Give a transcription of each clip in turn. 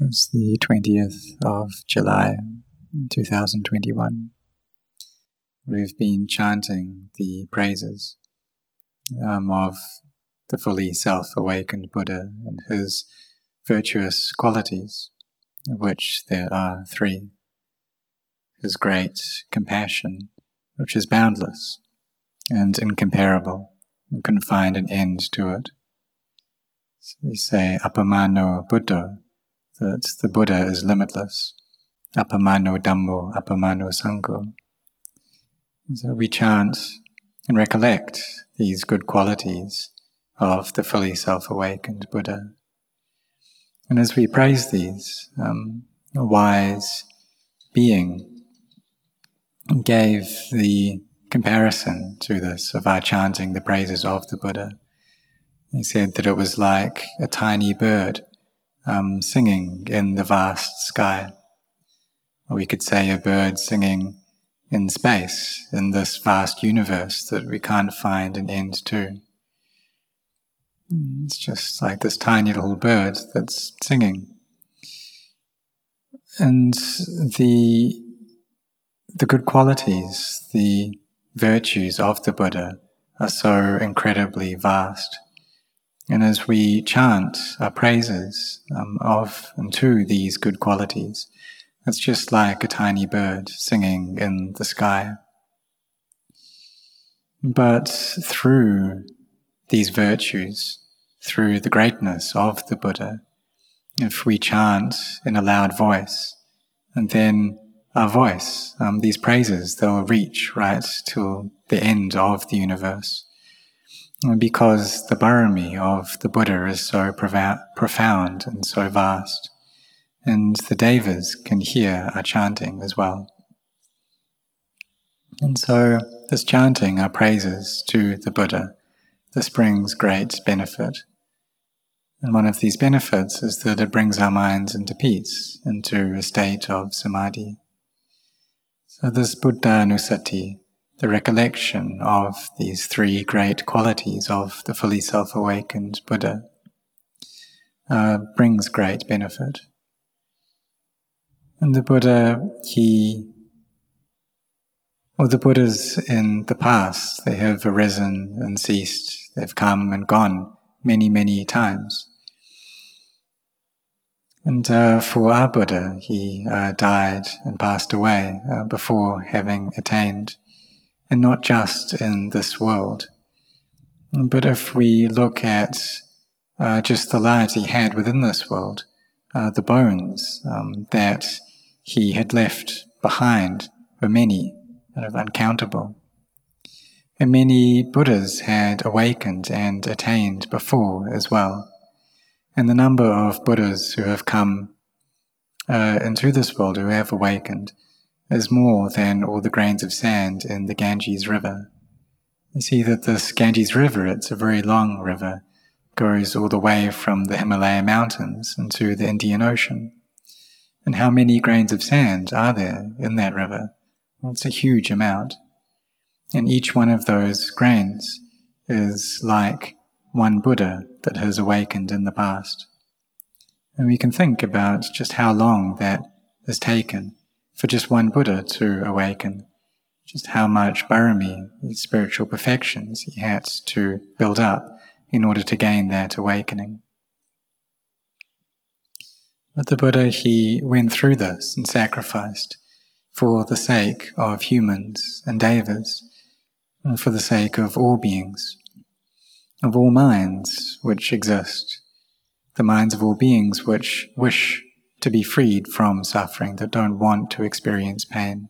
It's the 20th of July 2021. We've been chanting the praises um, of the fully self awakened Buddha and his virtuous qualities, of which there are three. His great compassion, which is boundless and incomparable, and can find an end to it. So we say Appamano Buddha, that the Buddha is limitless. Appamano Dhammo, Appamano Sangho. So we chant and recollect these good qualities of the fully self-awakened Buddha. And as we praise these, um, a wise being gave the comparison to this of our chanting the praises of the Buddha. He said that it was like a tiny bird um, singing in the vast sky. Or we could say a bird singing in space, in this vast universe that we can't find an end to. It's just like this tiny little bird that's singing. And the, the good qualities, the virtues of the Buddha are so incredibly vast. And as we chant our praises um, of and to these good qualities, it's just like a tiny bird singing in the sky. But through these virtues, through the greatness of the Buddha, if we chant in a loud voice, and then our voice, um, these praises, they'll reach right till the end of the universe because the barami of the Buddha is so profound and so vast, and the devas can hear our chanting as well. And so, this chanting our praises to the Buddha, this brings great benefit. And one of these benefits is that it brings our minds into peace, into a state of samadhi. So, this Buddhanussati, the recollection of these three great qualities of the fully self awakened Buddha uh, brings great benefit. And the Buddha, he, or the Buddhas in the past, they have arisen and ceased, they've come and gone many, many times. And uh, for our Buddha, he uh, died and passed away uh, before having attained and not just in this world. But if we look at uh, just the lives he had within this world, uh, the bones um, that he had left behind were many, kind of uncountable. And many Buddhas had awakened and attained before as well. And the number of Buddhas who have come uh, into this world who have awakened is more than all the grains of sand in the Ganges River. You see that this Ganges River, it's a very long river, goes all the way from the Himalaya mountains into the Indian Ocean. And how many grains of sand are there in that river? Well, it's a huge amount. And each one of those grains is like one Buddha that has awakened in the past. And we can think about just how long that has taken for just one Buddha to awaken, just how much barami, spiritual perfections, he had to build up in order to gain that awakening. But the Buddha, he went through this and sacrificed for the sake of humans and devas, and for the sake of all beings, of all minds which exist, the minds of all beings which wish to be freed from suffering, that don't want to experience pain.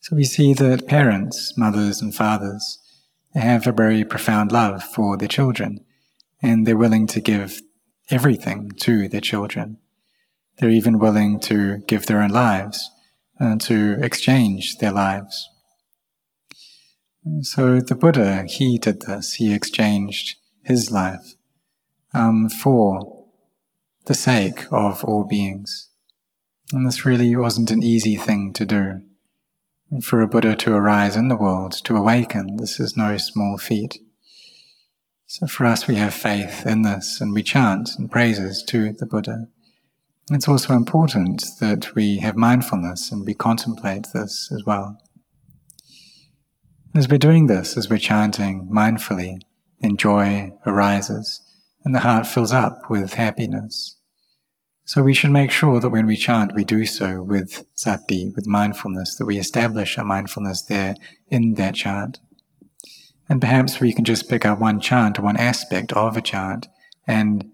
So we see that parents, mothers, and fathers have a very profound love for their children, and they're willing to give everything to their children. They're even willing to give their own lives and to exchange their lives. So the Buddha, he did this. He exchanged his life um, for the sake of all beings. And this really wasn't an easy thing to do. For a Buddha to arise in the world, to awaken, this is no small feat. So for us, we have faith in this and we chant and praises to the Buddha. It's also important that we have mindfulness and we contemplate this as well. As we're doing this, as we're chanting mindfully, then joy arises and the heart fills up with happiness. So we should make sure that when we chant, we do so with sati, with mindfulness, that we establish a mindfulness there in that chant. And perhaps we can just pick up one chant or one aspect of a chant and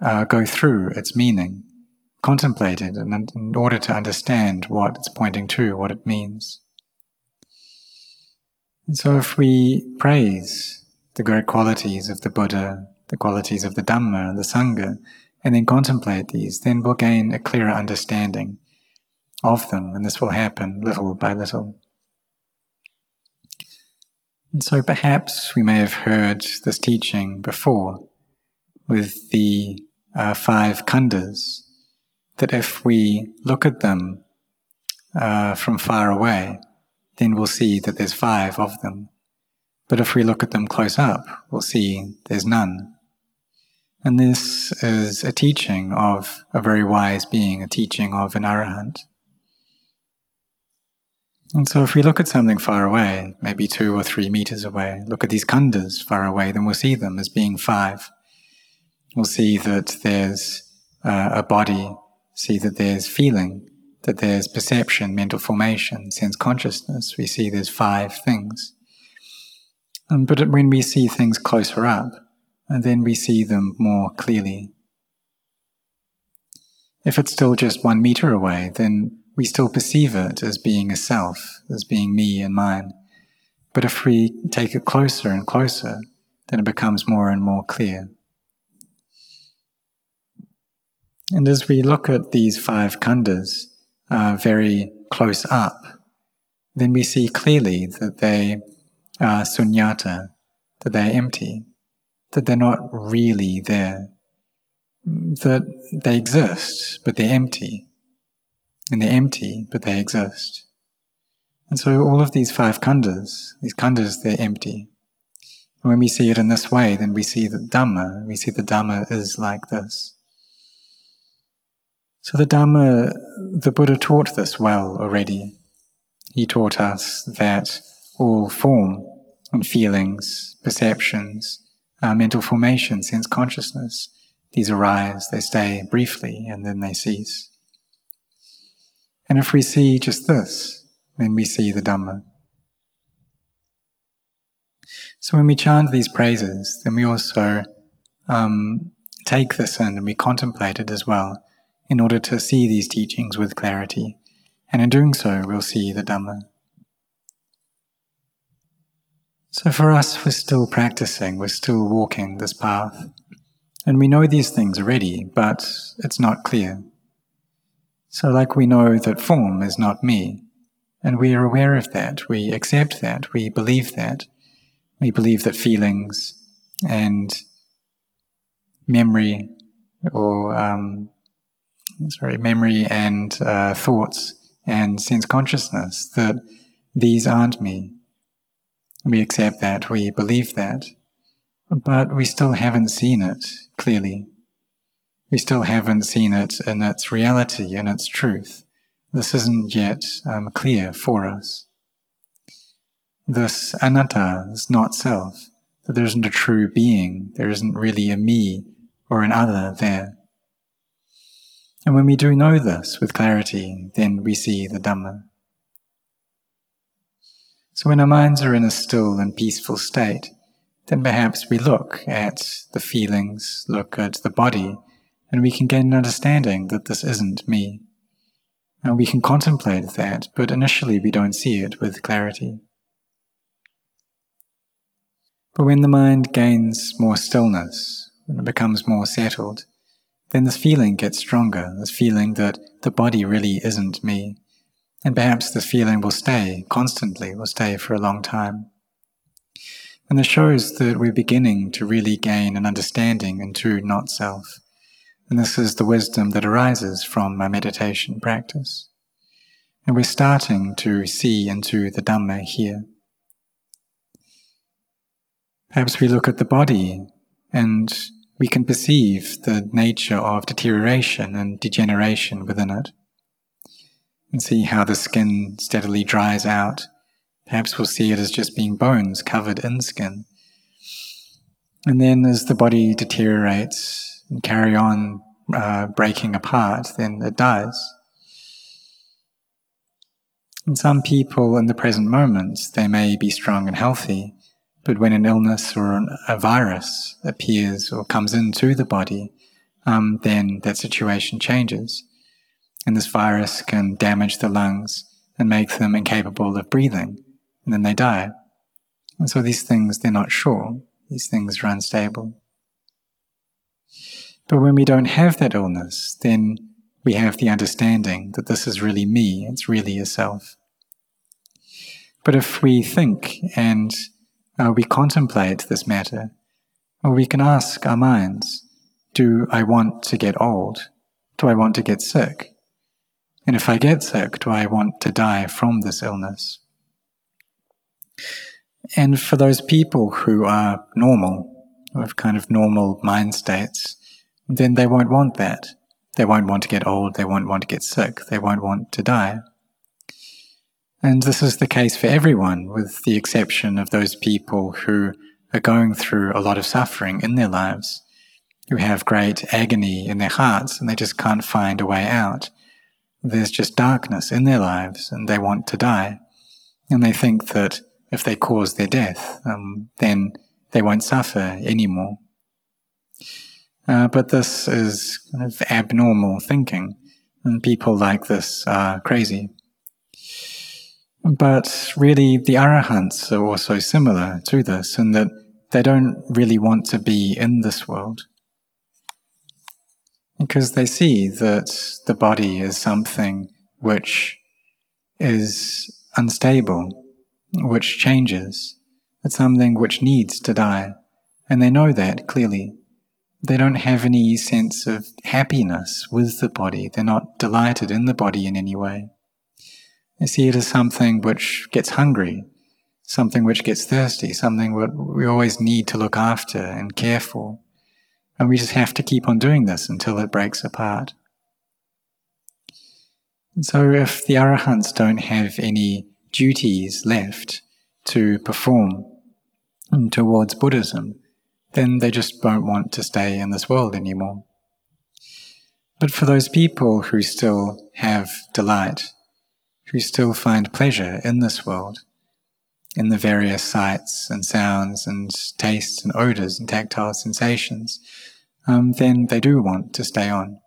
uh, go through its meaning, contemplate it in, in order to understand what it's pointing to, what it means. And so if we praise the great qualities of the Buddha, the qualities of the Dhamma the Sangha, and then contemplate these, then we'll gain a clearer understanding of them, and this will happen little by little. And so perhaps we may have heard this teaching before with the uh, five khandhas, that if we look at them uh, from far away, then we'll see that there's five of them. But if we look at them close up, we'll see there's none. And this is a teaching of a very wise being, a teaching of an arahant. And so if we look at something far away, maybe two or three meters away, look at these khandhas far away, then we'll see them as being five. We'll see that there's uh, a body, see that there's feeling, that there's perception, mental formation, sense consciousness. We see there's five things. But when we see things closer up, and then we see them more clearly. If it's still just one meter away, then we still perceive it as being a self, as being me and mine. But if we take it closer and closer, then it becomes more and more clear. And as we look at these five khandhas uh, very close up, then we see clearly that they are sunyata, that they're empty, that they're not really there, that they exist, but they're empty and they're empty, but they exist. And so all of these five khandhas, these khandhas, they're empty. And when we see it in this way, then we see the Dhamma, we see the Dhamma is like this. So the Dhamma, the Buddha taught this well already. He taught us that all form and feelings, perceptions, uh, mental formation, sense consciousness, these arise, they stay briefly, and then they cease. And if we see just this, then we see the Dhamma. So when we chant these praises, then we also um, take this in and we contemplate it as well in order to see these teachings with clarity. And in doing so, we'll see the Dhamma. So for us, we're still practicing, we're still walking this path. And we know these things already, but it's not clear. So, like we know that form is not me, and we are aware of that, we accept that, we believe that. We believe that feelings and memory, or um, sorry, memory and uh, thoughts and sense consciousness, that these aren't me. We accept that, we believe that, but we still haven't seen it clearly. We still haven't seen it in its reality, in its truth. This isn't yet um, clear for us. This anatta is not self, that there isn't a true being, there isn't really a me or an other there. And when we do know this with clarity, then we see the Dhamma. So when our minds are in a still and peaceful state, then perhaps we look at the feelings, look at the body, and we can gain an understanding that this isn't me. And we can contemplate that, but initially we don't see it with clarity. But when the mind gains more stillness, when it becomes more settled, then this feeling gets stronger, this feeling that the body really isn't me. And perhaps this feeling will stay constantly, will stay for a long time. And this shows that we're beginning to really gain an understanding into not self and this is the wisdom that arises from my meditation practice. And we're starting to see into the Dhamma here. Perhaps we look at the body and we can perceive the nature of deterioration and degeneration within it. And see how the skin steadily dries out. Perhaps we'll see it as just being bones covered in skin. And then as the body deteriorates and carry on uh, breaking apart, then it dies. And some people in the present moment, they may be strong and healthy, but when an illness or an, a virus appears or comes into the body, um, then that situation changes. And this virus can damage the lungs and make them incapable of breathing, and then they die. And so these things, they're not sure. These things are unstable. But when we don't have that illness, then we have the understanding that this is really me, it's really a self. But if we think and uh, we contemplate this matter, well, we can ask our minds, do I want to get old? Do I want to get sick? And if I get sick, do I want to die from this illness? And for those people who are normal, with kind of normal mind states, then they won't want that. They won't want to get old, they won't want to get sick, they won't want to die. And this is the case for everyone, with the exception of those people who are going through a lot of suffering in their lives, who have great agony in their hearts and they just can't find a way out. There's just darkness in their lives and they want to die. And they think that if they cause their death, um, then they won't suffer anymore. Uh, but this is kind of abnormal thinking, and people like this are crazy. But really, the arahants are also similar to this in that they don't really want to be in this world. Because they see that the body is something which is unstable which changes. It's something which needs to die. And they know that clearly. They don't have any sense of happiness with the body. They're not delighted in the body in any way. They see it as something which gets hungry, something which gets thirsty, something that we always need to look after and care for. And we just have to keep on doing this until it breaks apart. So if the arahants don't have any duties left to perform towards Buddhism, then they just won't want to stay in this world anymore. But for those people who still have delight, who still find pleasure in this world, in the various sights and sounds and tastes and odors and tactile sensations, um, then they do want to stay on.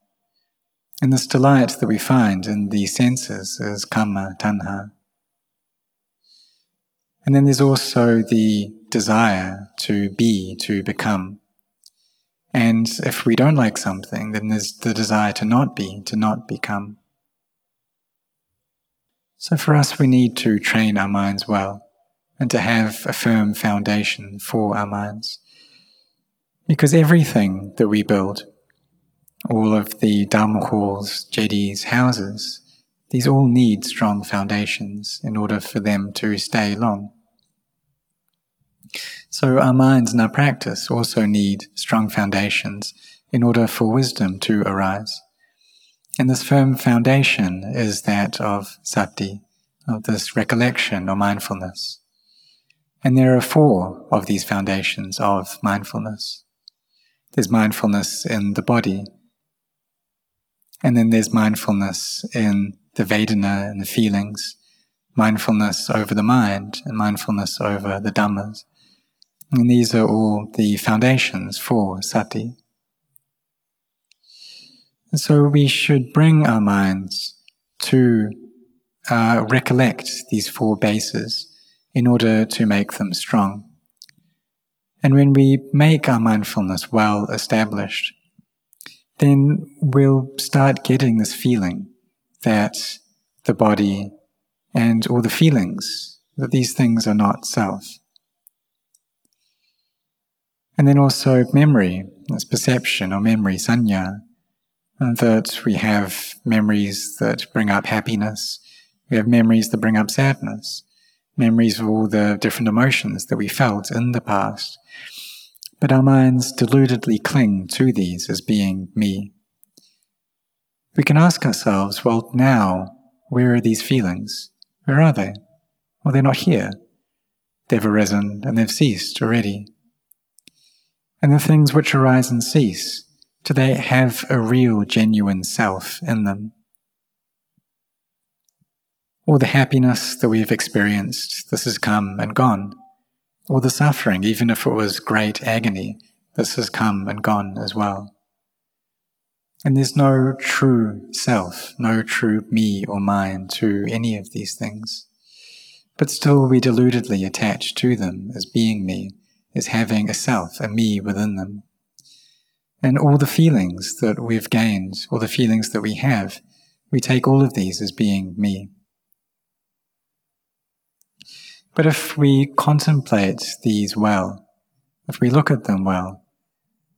And this delight that we find in the senses is kama tanha. And then there's also the desire to be, to become. And if we don't like something, then there's the desire to not be, to not become. So for us, we need to train our minds well and to have a firm foundation for our minds. Because everything that we build, all of the Dhamma halls, chedis, houses, these all need strong foundations in order for them to stay long. So our minds and our practice also need strong foundations in order for wisdom to arise. And this firm foundation is that of sati, of this recollection or mindfulness. And there are four of these foundations of mindfulness. There's mindfulness in the body, and then there's mindfulness in the Vedana and the feelings, mindfulness over the mind, and mindfulness over the Dhammas. And these are all the foundations for sati. And so we should bring our minds to uh, recollect these four bases in order to make them strong. And when we make our mindfulness well established, then we'll start getting this feeling that the body and all the feelings, that these things are not self. And then also memory, as perception or memory, sanya, um, that we have memories that bring up happiness, we have memories that bring up sadness, memories of all the different emotions that we felt in the past. But our minds deludedly cling to these as being me. We can ask ourselves, well, now, where are these feelings? Where are they? Well, they're not here. They've arisen and they've ceased already. And the things which arise and cease, do they have a real, genuine self in them? All the happiness that we have experienced, this has come and gone. All the suffering, even if it was great agony, this has come and gone as well. And there's no true self, no true me or mine to any of these things. But still we deludedly attach to them as being me, as having a self, a me within them. And all the feelings that we've gained, all the feelings that we have, we take all of these as being me. But if we contemplate these well, if we look at them well,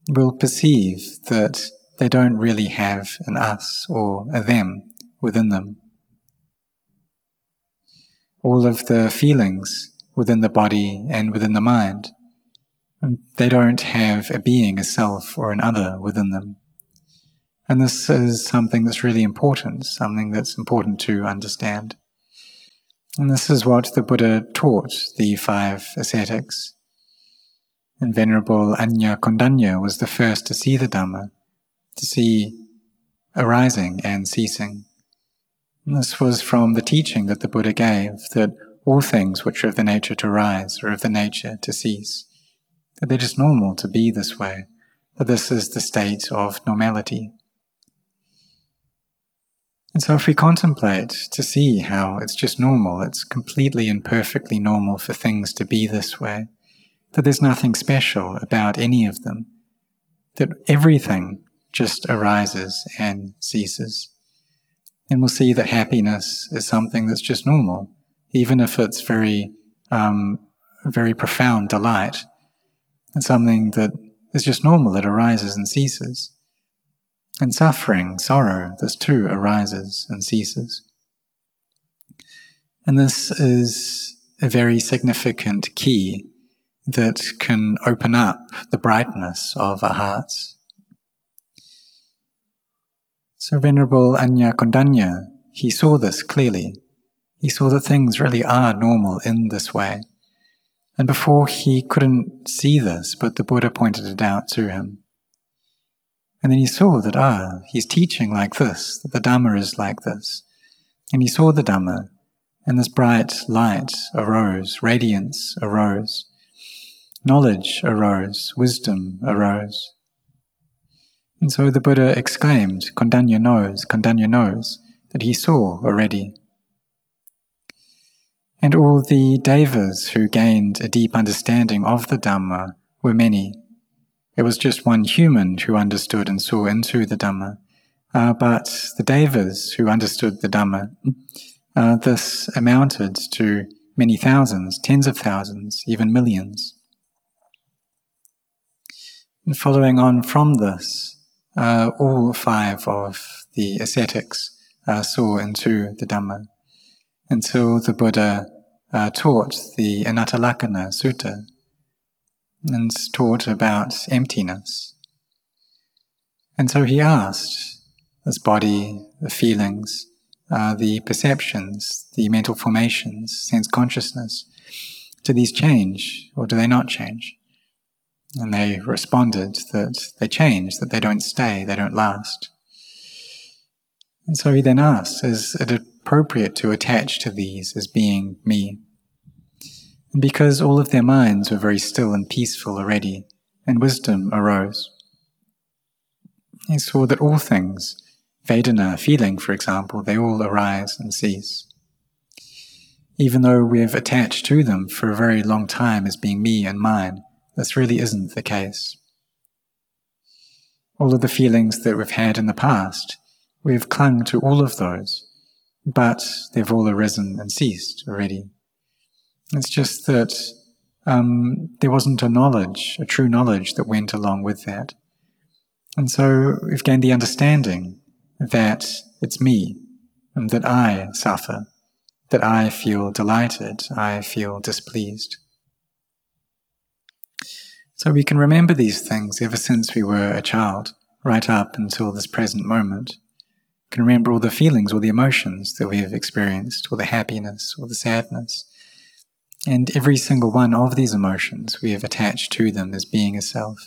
we'll perceive that they don't really have an us or a them within them. All of the feelings within the body and within the mind, they don't have a being, a self, or an other within them. And this is something that's really important, something that's important to understand. And this is what the Buddha taught the five ascetics. And Venerable Anya Kondanya was the first to see the Dhamma, to see arising and ceasing. And this was from the teaching that the Buddha gave that all things which are of the nature to rise are of the nature to cease, that they're just normal to be this way, that this is the state of normality. And so if we contemplate to see how it's just normal, it's completely and perfectly normal for things to be this way, that there's nothing special about any of them, that everything just arises and ceases. And we'll see that happiness is something that's just normal, even if it's very, um, very profound delight. It's something that is just normal, it arises and ceases. And suffering, sorrow, this too arises and ceases. And this is a very significant key that can open up the brightness of our hearts. So Venerable Anya Kondanya, he saw this clearly. He saw that things really are normal in this way. And before he couldn't see this, but the Buddha pointed it out to him. And then he saw that, ah, he's teaching like this, that the Dhamma is like this. And he saw the Dhamma, and this bright light arose, radiance arose, knowledge arose, wisdom arose. And so the Buddha exclaimed, Kondanya knows, Kondanya knows, that he saw already. And all the devas who gained a deep understanding of the Dhamma were many. It was just one human who understood and saw into the Dhamma. Uh, but the Devas who understood the Dhamma, uh, this amounted to many thousands, tens of thousands, even millions. And following on from this, uh, all five of the ascetics uh, saw into the Dhamma until the Buddha uh, taught the Anattalakkhana Sutta, and taught about emptiness. And so he asked this body, the feelings, uh, the perceptions, the mental formations, sense consciousness, do these change or do they not change? And they responded that they change, that they don't stay, they don't last. And so he then asked, is it appropriate to attach to these as being me? Because all of their minds were very still and peaceful already, and wisdom arose. He saw that all things, Vedana, feeling, for example, they all arise and cease. Even though we have attached to them for a very long time as being me and mine, this really isn't the case. All of the feelings that we've had in the past, we've clung to all of those, but they've all arisen and ceased already. It's just that um, there wasn't a knowledge, a true knowledge that went along with that. And so we've gained the understanding that it's me and that I suffer, that I feel delighted, I feel displeased. So we can remember these things ever since we were a child, right up until this present moment. We can remember all the feelings, all the emotions that we have experienced, all the happiness, all the sadness. And every single one of these emotions we have attached to them as being a self.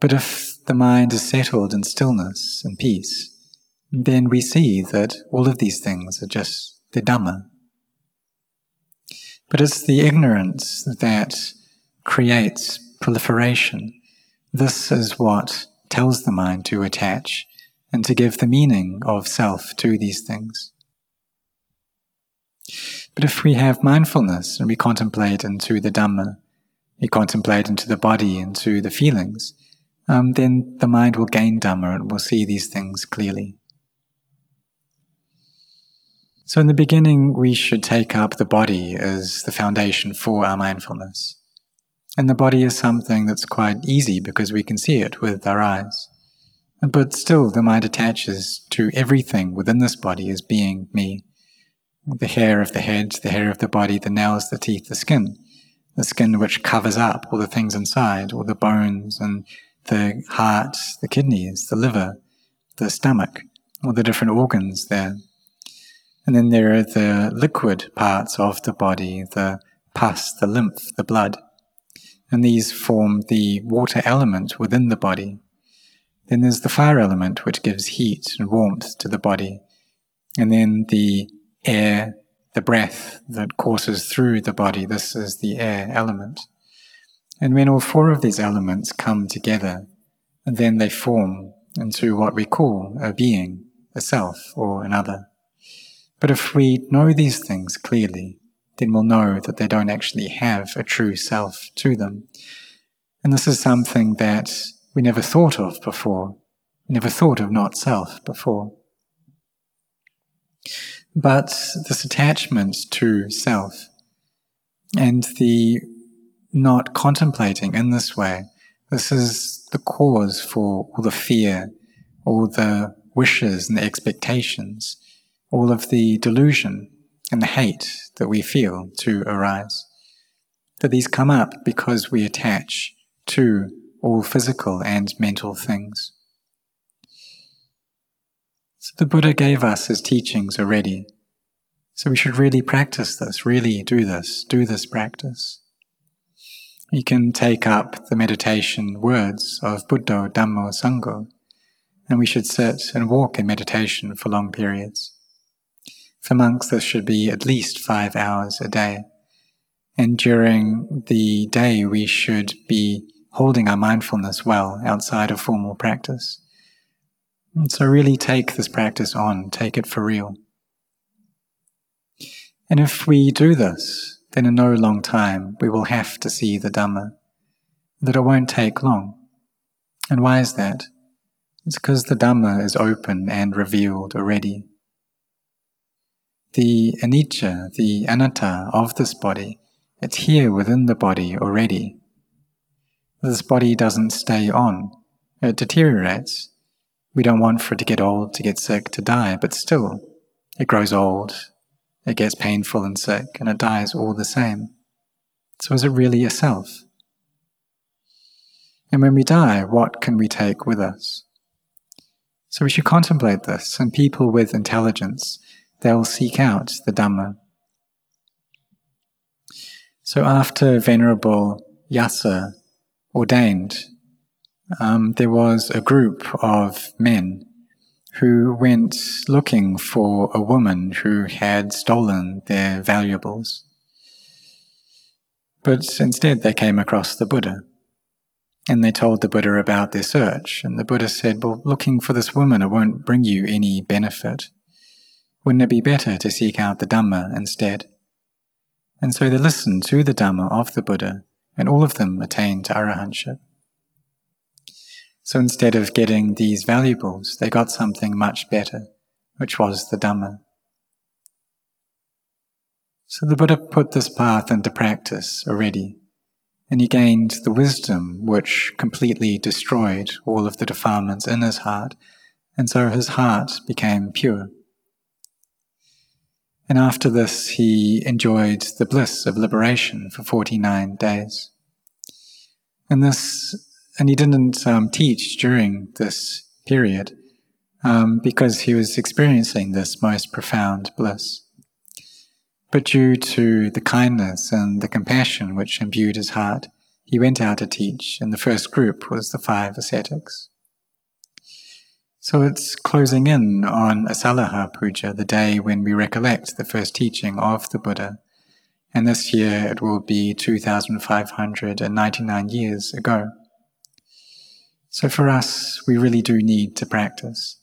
But if the mind is settled in stillness and peace, then we see that all of these things are just the Dhamma. But it's the ignorance that creates proliferation. This is what tells the mind to attach and to give the meaning of self to these things. But if we have mindfulness and we contemplate into the Dhamma, we contemplate into the body, into the feelings, um, then the mind will gain Dhamma and will see these things clearly. So, in the beginning, we should take up the body as the foundation for our mindfulness. And the body is something that's quite easy because we can see it with our eyes. But still, the mind attaches to everything within this body as being me. The hair of the head, the hair of the body, the nails, the teeth, the skin. The skin which covers up all the things inside, all the bones and the heart, the kidneys, the liver, the stomach, all the different organs there. And then there are the liquid parts of the body, the pus, the lymph, the blood. And these form the water element within the body. Then there's the fire element, which gives heat and warmth to the body. And then the air, the breath that courses through the body. This is the air element. And when all four of these elements come together, then they form into what we call a being, a self, or another. But if we know these things clearly, then we'll know that they don't actually have a true self to them. And this is something that we never thought of before, never thought of not self before. But this attachment to self and the not contemplating in this way, this is the cause for all the fear, all the wishes and the expectations all of the delusion and the hate that we feel to arise. That these come up because we attach to all physical and mental things. So the Buddha gave us his teachings already. So we should really practice this, really do this, do this practice. You can take up the meditation words of Buddha, Dhammo, Sangho, and we should sit and walk in meditation for long periods. For monks, this should be at least five hours a day. And during the day, we should be holding our mindfulness well outside of formal practice. So, really take this practice on, take it for real. And if we do this, then in no long time we will have to see the Dhamma, that it won't take long. And why is that? It's because the Dhamma is open and revealed already the anicca, the anatta of this body, it's here within the body already. This body doesn't stay on, it deteriorates. We don't want for it to get old, to get sick, to die, but still, it grows old, it gets painful and sick, and it dies all the same. So is it really a self? And when we die, what can we take with us? So we should contemplate this, and people with intelligence they'll seek out the Dhamma. So after Venerable Yasa ordained, um, there was a group of men who went looking for a woman who had stolen their valuables. But instead, they came across the Buddha. And they told the Buddha about their search. And the Buddha said, Well, looking for this woman, it won't bring you any benefit. Wouldn't it be better to seek out the Dhamma instead? And so they listened to the Dhamma of the Buddha, and all of them attained to arahantship. So instead of getting these valuables, they got something much better, which was the Dhamma. So the Buddha put this path into practice already, and he gained the wisdom which completely destroyed all of the defilements in his heart, and so his heart became pure. And after this, he enjoyed the bliss of liberation for 49 days. And this, and he didn't um, teach during this period um, because he was experiencing this most profound bliss. But due to the kindness and the compassion which imbued his heart, he went out to teach, and the first group was the five ascetics. So it's closing in on Asalaha Puja, the day when we recollect the first teaching of the Buddha. And this year it will be 2,599 years ago. So for us, we really do need to practice.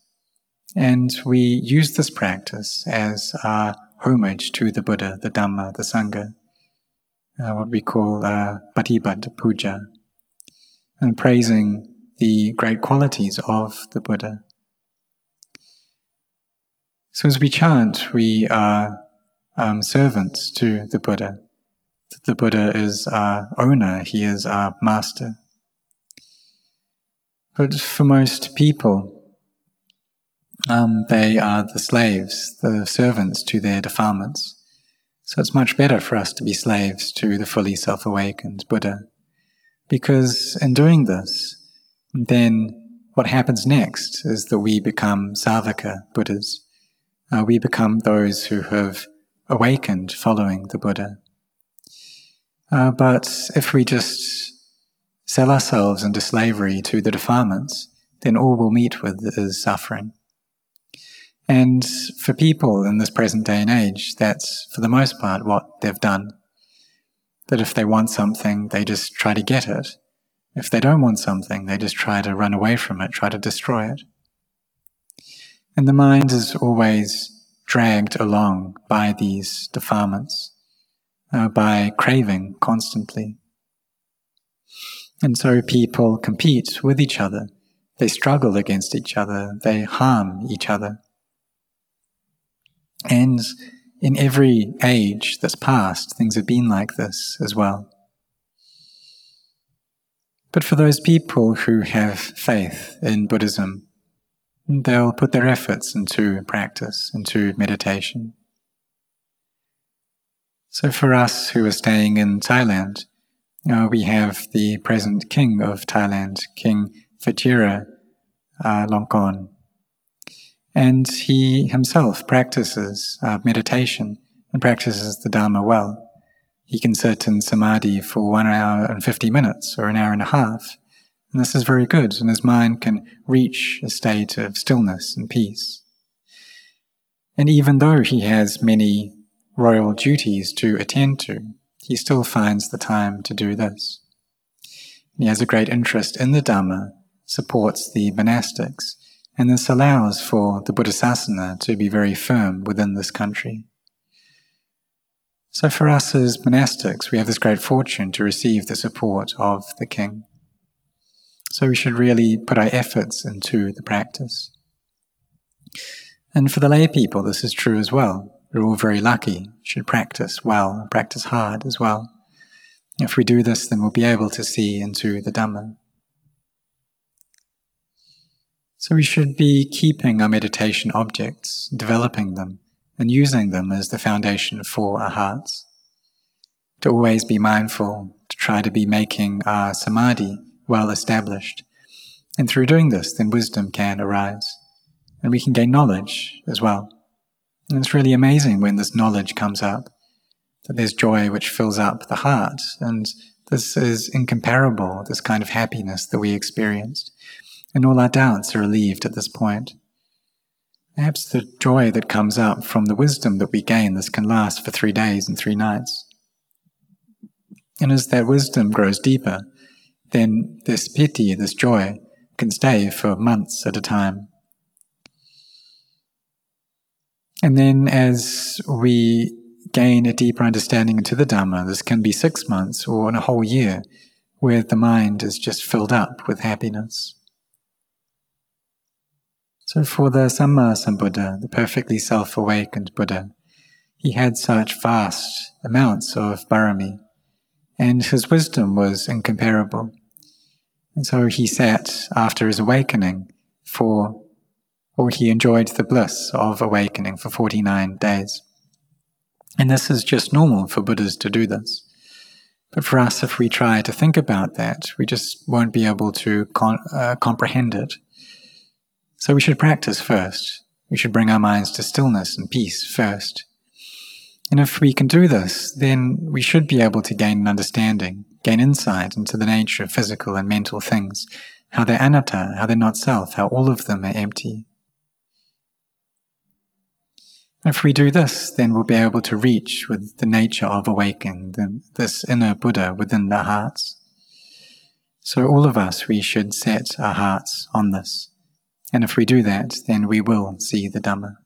And we use this practice as our homage to the Buddha, the Dhamma, the Sangha, uh, what we call uh, Puja, and praising the great qualities of the Buddha. So as we chant, we are um, servants to the Buddha. The Buddha is our owner, he is our master. But for most people, um, they are the slaves, the servants to their defilements. So it's much better for us to be slaves to the fully self awakened Buddha. Because in doing this, then what happens next is that we become Savaka Buddhas uh, we become those who have awakened following the Buddha. Uh, but if we just sell ourselves into slavery to the defilements, then all we'll meet with is suffering. And for people in this present day and age, that's for the most part what they've done. That if they want something, they just try to get it. If they don't want something, they just try to run away from it, try to destroy it. And the mind is always dragged along by these defilements, uh, by craving constantly. And so people compete with each other, they struggle against each other, they harm each other. And in every age that's passed, things have been like this as well. But for those people who have faith in Buddhism, they'll put their efforts into practice, into meditation. So for us who are staying in Thailand, uh, we have the present king of Thailand, King Vajira uh. And he himself practices uh, meditation and practices the Dharma well. He can sit in samadhi for one hour and 50 minutes or an hour and a half and this is very good, and his mind can reach a state of stillness and peace. And even though he has many royal duties to attend to, he still finds the time to do this. He has a great interest in the Dhamma, supports the monastics, and this allows for the Buddhasasana to be very firm within this country. So for us as monastics, we have this great fortune to receive the support of the king. So we should really put our efforts into the practice. And for the lay people, this is true as well. We're all very lucky, should practice well, practice hard as well. If we do this, then we'll be able to see into the Dhamma. So we should be keeping our meditation objects, developing them, and using them as the foundation for our hearts. To always be mindful, to try to be making our samadhi well established. And through doing this, then wisdom can arise. And we can gain knowledge as well. And it's really amazing when this knowledge comes up, that there's joy which fills up the heart. And this is incomparable, this kind of happiness that we experienced. And all our doubts are relieved at this point. Perhaps the joy that comes up from the wisdom that we gain, this can last for three days and three nights. And as that wisdom grows deeper, then this piti, this joy, can stay for months at a time. And then as we gain a deeper understanding into the Dhamma, this can be six months or in a whole year, where the mind is just filled up with happiness. So for the Sammasambuddha, the perfectly self-awakened Buddha, he had such vast amounts of barami and his wisdom was incomparable. And so he sat after his awakening for, or he enjoyed the bliss of awakening for 49 days. And this is just normal for Buddhas to do this. But for us, if we try to think about that, we just won't be able to con- uh, comprehend it. So we should practice first. We should bring our minds to stillness and peace first. And if we can do this, then we should be able to gain an understanding, gain insight into the nature of physical and mental things, how they're anatta, how they're not self, how all of them are empty. If we do this, then we'll be able to reach with the nature of awakening, this inner Buddha within the hearts. So all of us, we should set our hearts on this. And if we do that, then we will see the Dhamma.